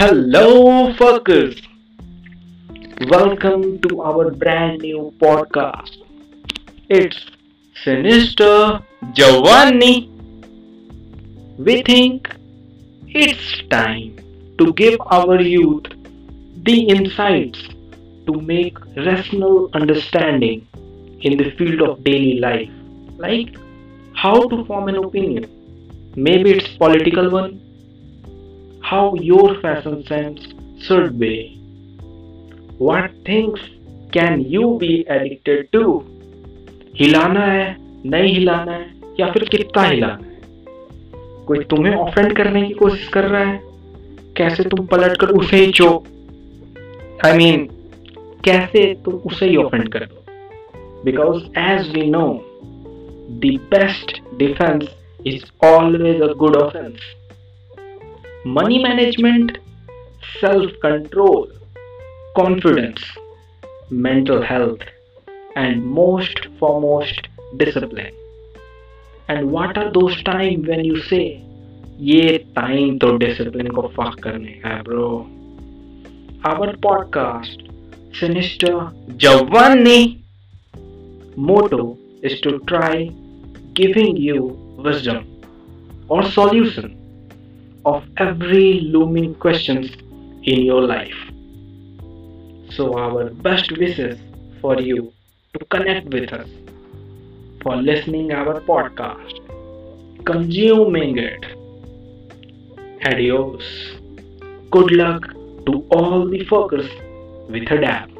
Hello, fuckers. Welcome to our brand new podcast. It's Sinister Jawani. We think it's time to give our youth the insights to make rational understanding in the field of daily life, like how to form an opinion. Maybe it's political one, how your fashion sense should be. What things can you be addicted to? हिलाना है, नहीं हिलाना है, या फिर कितना हिलाना है? कोई तुम्हें ऑफेंड करने की कोशिश कर रहा है? कैसे तुम पलट कर उसे ही चो? आई मीन कैसे तुम उसे ही ऑफेंड कर दो? Because as we know the best defence is always a good offence money management, self control, confidence, mental health, and most foremost, discipline. And what are those times when you say, ये time तो discipline को fuck करने का है bro our podcast sinister जवानी motto is to try giving you wisdom or solution of every looming questions in your life. So our best wishes for you to connect with us, for listening our podcast, consuming it. Adios. Good luck to all the focus with a dab.